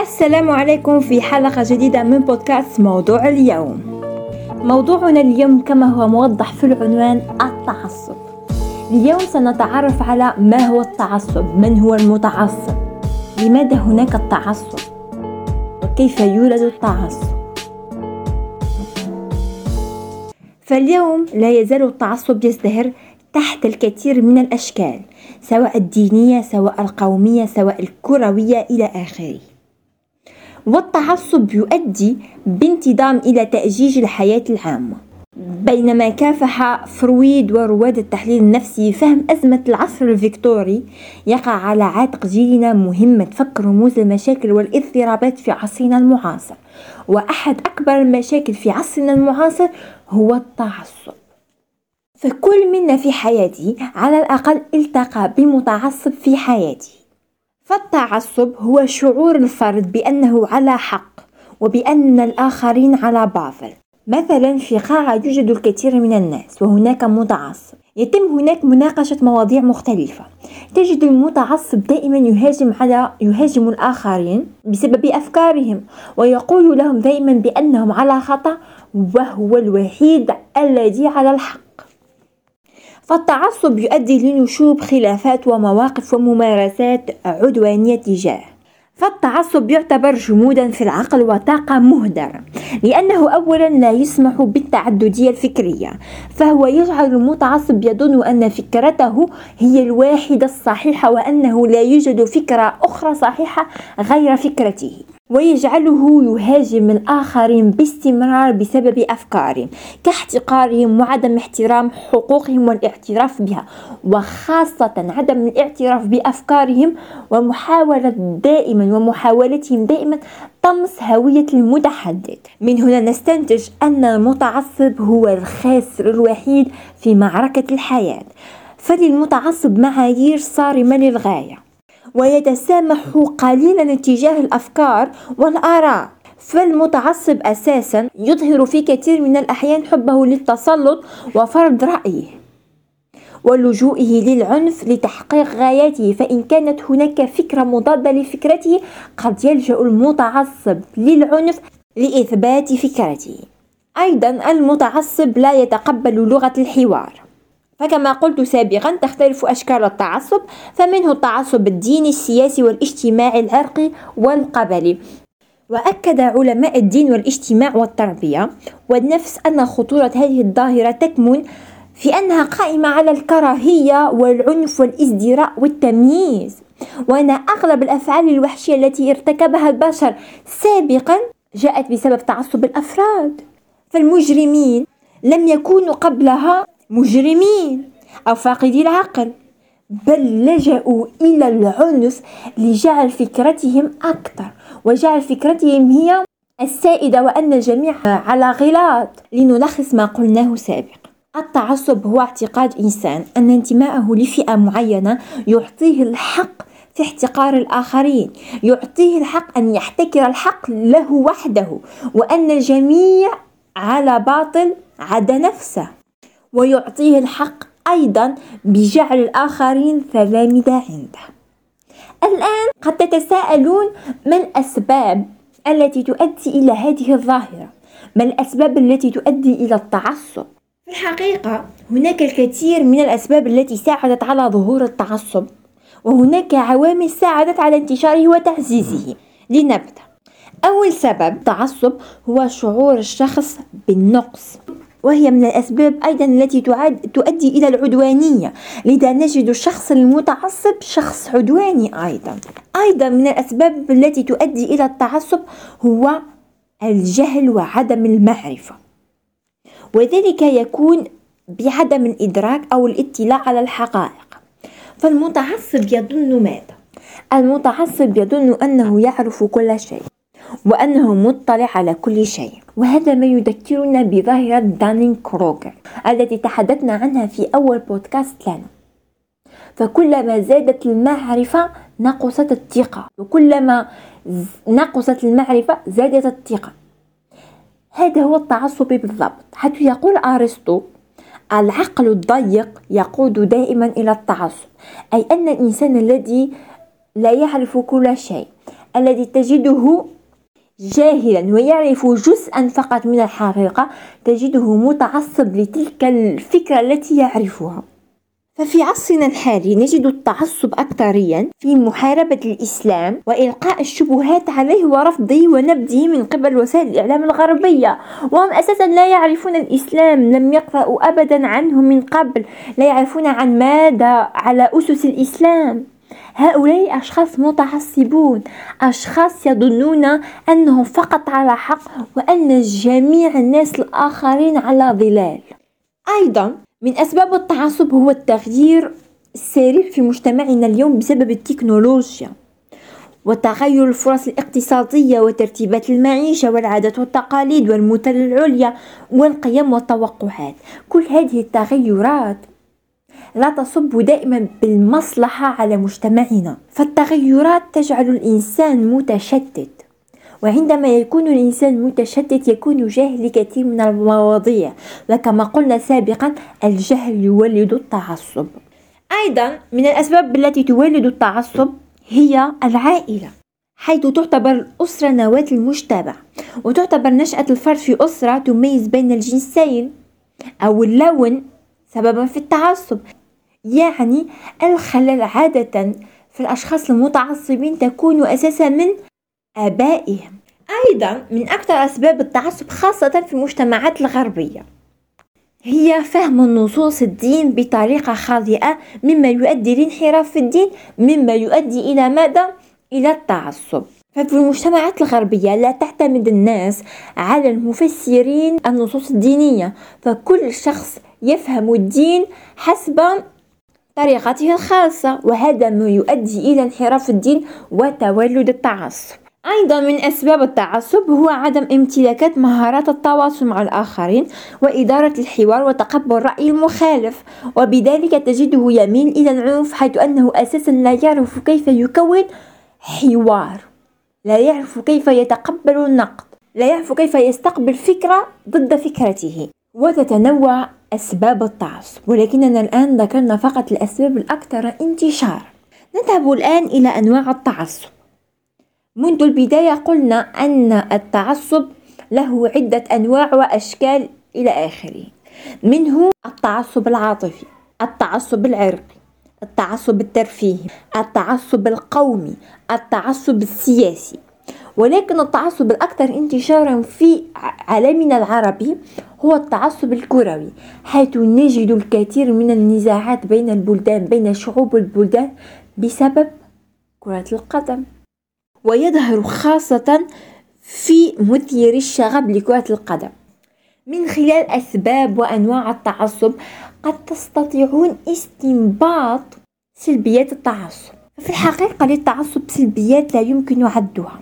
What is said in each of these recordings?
السلام عليكم في حلقة جديدة من بودكاست موضوع اليوم. موضوعنا اليوم كما هو موضح في العنوان التعصب. اليوم سنتعرف على ما هو التعصب من هو المتعصب؟ لماذا هناك التعصب؟ وكيف يولد التعصب؟ فاليوم لا يزال التعصب يزدهر تحت الكثير من الأشكال سواء الدينية سواء القومية سواء الكروية إلى آخره. والتعصب يؤدي بانتظام إلى تأجيج الحياة العامة. بينما كافح فرويد ورواد التحليل النفسي فهم أزمة العصر الفيكتوري يقع على عاتق جيلنا مهمة فك رموز المشاكل والاضطرابات في عصرنا المعاصر. وأحد أكبر المشاكل في عصرنا المعاصر هو التعصب. فكل منا في حياته على الأقل التقى بمتعصب في حياته فالتعصب هو شعور الفرد بأنه على حق وبأن الآخرين على باطل. مثلا في قاعة يوجد الكثير من الناس وهناك متعصب. يتم هناك مناقشة مواضيع مختلفة. تجد المتعصب دائما يهاجم على يهاجم الآخرين بسبب أفكارهم ويقول لهم دائما بأنهم على خطأ وهو الوحيد الذي على الحق. فالتعصب يؤدي لنشوب خلافات ومواقف وممارسات عدوانية تجاه. فالتعصب يعتبر جمودا في العقل وطاقة مهدرة لأنه أولا لا يسمح بالتعددية الفكرية فهو يجعل المتعصب يظن أن فكرته هي الواحدة الصحيحة وأنه لا يوجد فكرة أخرى صحيحة غير فكرته. ويجعله يهاجم الآخرين باستمرار بسبب أفكارهم كاحتقارهم وعدم احترام حقوقهم والاعتراف بها وخاصة عدم الاعتراف بأفكارهم ومحاولة دائما ومحاولتهم دائما طمس هوية المتحدث. من هنا نستنتج أن المتعصب هو الخاسر الوحيد في معركة الحياة. فللمتعصب معايير صارمة للغاية. ويتسامح قليلا اتجاه الأفكار والآراء. فالمتعصب أساسا يظهر في كثير من الأحيان حبه للتسلط وفرض رأيه ولجوئه للعنف لتحقيق غاياته. فإن كانت هناك فكرة مضادة لفكرته قد يلجأ المتعصب للعنف لإثبات فكرته. أيضا المتعصب لا يتقبل لغة الحوار. فكما قلت سابقا تختلف أشكال التعصب فمنه التعصب الديني السياسي والاجتماعي العرقي والقبلي. وأكد علماء الدين والاجتماع والتربية والنفس أن خطورة هذه الظاهرة تكمن في أنها قائمة على الكراهية والعنف والإزدراء والتمييز. وأن أغلب الأفعال الوحشية التي ارتكبها البشر سابقا جاءت بسبب تعصب الأفراد. فالمجرمين لم يكونوا قبلها مجرمين أو فاقدي العقل بل لجأوا إلى العنف لجعل فكرتهم أكثر وجعل فكرتهم هي السائدة وأن الجميع على غلاط لنلخص ما قلناه سابقا. التعصب هو اعتقاد إنسان أن انتماءه لفئة معينة يعطيه الحق في احتقار الآخرين يعطيه الحق أن يحتكر الحق له وحده وأن الجميع على باطل عدا نفسه. ويعطيه الحق أيضا بجعل الآخرين ثلامذة عنده. الآن قد تتساءلون ما الأسباب التي تؤدي إلى هذه الظاهرة؟ ما الأسباب التي تؤدي إلى التعصب؟ في الحقيقة هناك الكثير من الأسباب التي ساعدت على ظهور التعصب وهناك عوامل ساعدت على انتشاره وتعزيزه لنبدأ. أول سبب تعصب هو شعور الشخص بالنقص. وهي من الأسباب أيضا التي تؤدي إلى العدوانية لذا نجد الشخص المتعصب شخص عدواني أيضا. أيضا من الأسباب التي تؤدي إلى التعصب هو الجهل وعدم المعرفة. وذلك يكون بعدم الإدراك أو الاطلاع على الحقائق. فالمتعصب يظن ماذا؟ المتعصب يظن أنه يعرف كل شيء. وأنه مطلع على كل شيء. وهذا ما يذكرنا بظاهرة دانين كروغر التي تحدثنا عنها في أول بودكاست لنا. فكلما زادت المعرفة نقصت الثقة. وكلما نقصت المعرفة زادت الثقة. هذا هو التعصب بالضبط. حيث يقول أرسطو العقل الضيق يقود دائما إلى التعصب. أي أن الإنسان الذي لا يعرف كل شيء الذي تجده جاهلا ويعرف جزءا فقط من الحقيقة تجده متعصب لتلك الفكرة التي يعرفها. ففي عصرنا الحالي نجد التعصب أكثريا في محاربة الإسلام وإلقاء الشبهات عليه ورفضه ونبذه من قبل وسائل الإعلام الغربية. وهم أساسا لا يعرفون الإسلام لم يقرأوا أبدا عنه من قبل لا يعرفون عن ماذا على أسس الإسلام. هؤلاء أشخاص متعصبون. أشخاص يظنون أنهم فقط على حق وأن جميع الناس الآخرين على ضلال أيضا من أسباب التعصب هو التغيير السريع في مجتمعنا اليوم بسبب التكنولوجيا وتغير الفرص الاقتصادية وترتيبات المعيشة والعادات والتقاليد والمثل العليا والقيم والتوقعات. كل هذه التغيرات لا تصب دائما بالمصلحة على مجتمعنا. فالتغيرات تجعل الإنسان متشتت. وعندما يكون الإنسان متشتت يكون جاهل لكثير من المواضيع. وكما قلنا سابقا الجهل يولد التعصب. أيضا من الأسباب التي تولد التعصب هي العائلة حيث تعتبر الأسرة نواة المجتمع. وتعتبر نشأة الفرد في أسرة تميز بين الجنسين أو اللون سببا في التعصب. يعني الخلل عادة في الأشخاص المتعصبين تكون أساسا من آبائهم أيضا من أكثر أسباب التعصب خاصة في المجتمعات الغربية هي فهم النصوص الدين بطريقة خاطئة مما يؤدي لانحراف الدين مما يؤدي إلى ماذا؟ إلى التعصب ففي المجتمعات الغربية لا تعتمد الناس على المفسرين النصوص الدينية فكل شخص يفهم الدين حسب طريقته الخاصة وهذا ما يؤدي إلى انحراف الدين وتولد التعصب. أيضا من أسباب التعصب هو عدم امتلاكات مهارات التواصل مع الآخرين وإدارة الحوار وتقبل رأي المخالف وبذلك تجده يميل إلى العنف حيث أنه أساسا لا يعرف كيف يكون حوار. لا يعرف كيف يتقبل النقد. لا يعرف كيف يستقبل فكرة ضد فكرته. وتتنوع أسباب التعصب ولكننا الآن ذكرنا فقط الأسباب الأكثر انتشارا. نذهب الآن إلى أنواع التعصب. منذ البداية قلنا أن التعصب له عدة أنواع وأشكال إلى آخره. منه التعصب العاطفي التعصب العرقي التعصب الترفيهي التعصب القومي التعصب السياسي. ولكن التعصب الأكثر انتشارا في عالمنا العربي هو التعصب الكروي حيث نجد الكثير من النزاعات بين البلدان بين شعوب البلدان بسبب كرة القدم. ويظهر خاصة في مثير الشغب لكرة القدم. من خلال أسباب وأنواع التعصب قد تستطيعون استنباط سلبيات التعصب. في الحقيقة للتعصب سلبيات لا يمكن عدها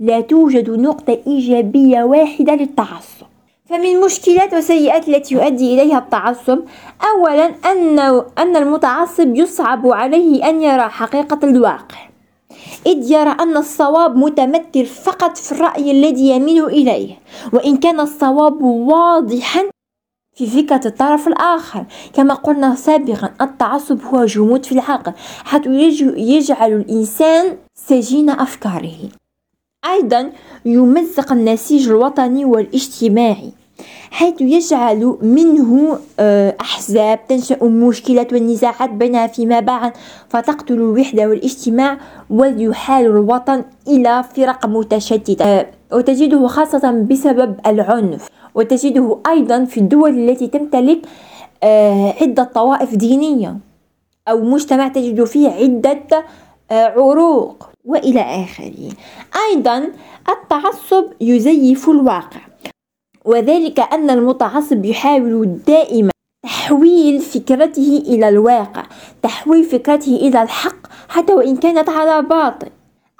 لا توجد نقطة إيجابية واحدة للتعصب. فمن مشكلات وسيئات التي يؤدي إليها التعصب أولا أن أن المتعصب يصعب عليه أن يرى حقيقة الواقع. إذ يرى أن الصواب متمثل فقط في الرأي الذي يميل إليه وإن كان الصواب واضحا في فكرة الطرف الآخر. كما قلنا سابقا التعصب هو جمود في العقل حتى يجعل الإنسان سجين أفكاره. أيضا يمزق النسيج الوطني والاجتماعي. حيث يجعل منه آه، أحزاب تنشأ مشكلات والنزاعات بينها فيما بعد فتقتل الوحدة والاجتماع ويحال الوطن إلى فرق متشتتة آه، وتجده خاصة بسبب العنف. وتجده أيضا في الدول التي تمتلك آه، عدة طوائف دينية أو مجتمع تجد فيه عدة عروق. وإلى آخره. أيضا التعصب يزيف الواقع. وذلك أن المتعصب يحاول دائما تحويل فكرته إلى الواقع تحويل فكرته إلى الحق حتى وإن كانت على باطل.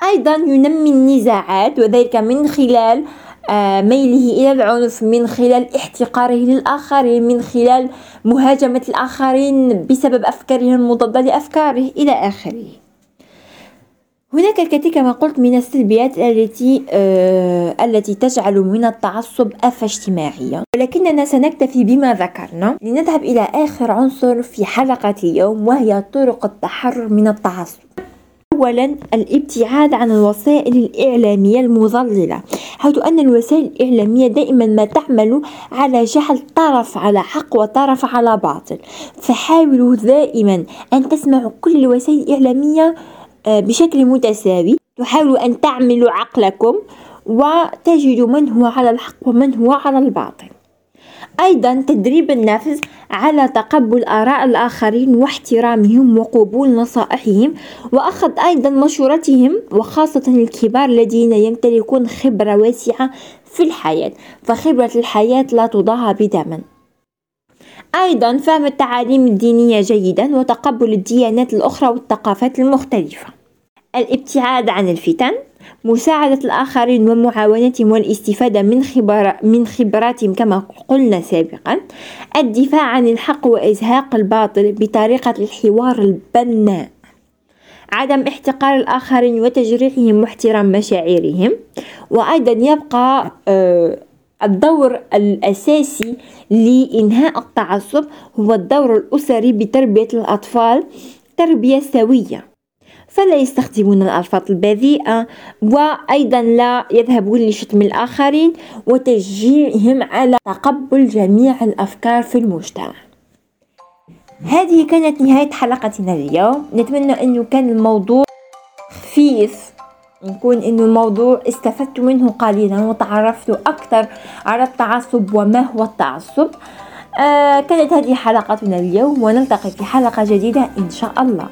أيضا ينمي النزاعات وذلك من خلال آه، ميله إلى العنف من خلال احتقاره للآخرين من خلال مهاجمة الآخرين بسبب أفكارهم المضادة لأفكاره إلى آخره. هناك الكثير كما قلت من السلبيات التي آه التي تجعل من التعصب آفة اجتماعية ولكننا سنكتفي بما ذكرنا. لنذهب إلى آخر عنصر في حلقة اليوم وهي طرق التحرر من التعصب. أولا الابتعاد عن الوسائل الإعلامية المضللة حيث أن الوسائل الإعلامية دائما ما تعمل على جعل طرف على حق وطرف على باطل. فحاولوا دائما أن تسمعوا كل الوسائل الإعلامية بشكل متساوي. تحاولوا أن تعملوا عقلكم وتجدوا من هو على الحق ومن هو على الباطل. أيضا تدريب النفس على تقبل آراء الآخرين واحترامهم وقبول نصائحهم وأخذ أيضا مشورتهم وخاصة الكبار الذين يمتلكون خبرة واسعة في الحياة. فخبرة الحياة لا تضاهى بثمن أيضا فهم التعاليم الدينية جيدا وتقبل الديانات الأخرى والثقافات المختلفة. الابتعاد عن الفتن مساعدة الآخرين ومعاونتهم والاستفادة من خبر من خبراتهم كما قلنا سابقا. الدفاع عن الحق وإزهاق الباطل بطريقة الحوار البناء. عدم احتقار الآخرين وتجريحهم واحترام مشاعرهم. وأيضا يبقى آه، الدور الأساسي لإنهاء التعصب هو الدور الأسري بتربية الأطفال تربية سوية. فلا يستخدمون الألفاظ البذيئة وأيضا لا يذهبون لشتم الآخرين وتشجيعهم على تقبل جميع الأفكار في المجتمع. هذه كانت نهاية حلقتنا اليوم. نتمنى أنه كان الموضوع خفيف نكون إنه الموضوع استفدت منه قليلا وتعرفت أكثر على التعصب وما هو التعصب. آه كانت هذه حلقتنا اليوم ونلتقي في حلقة جديدة إن شاء الله.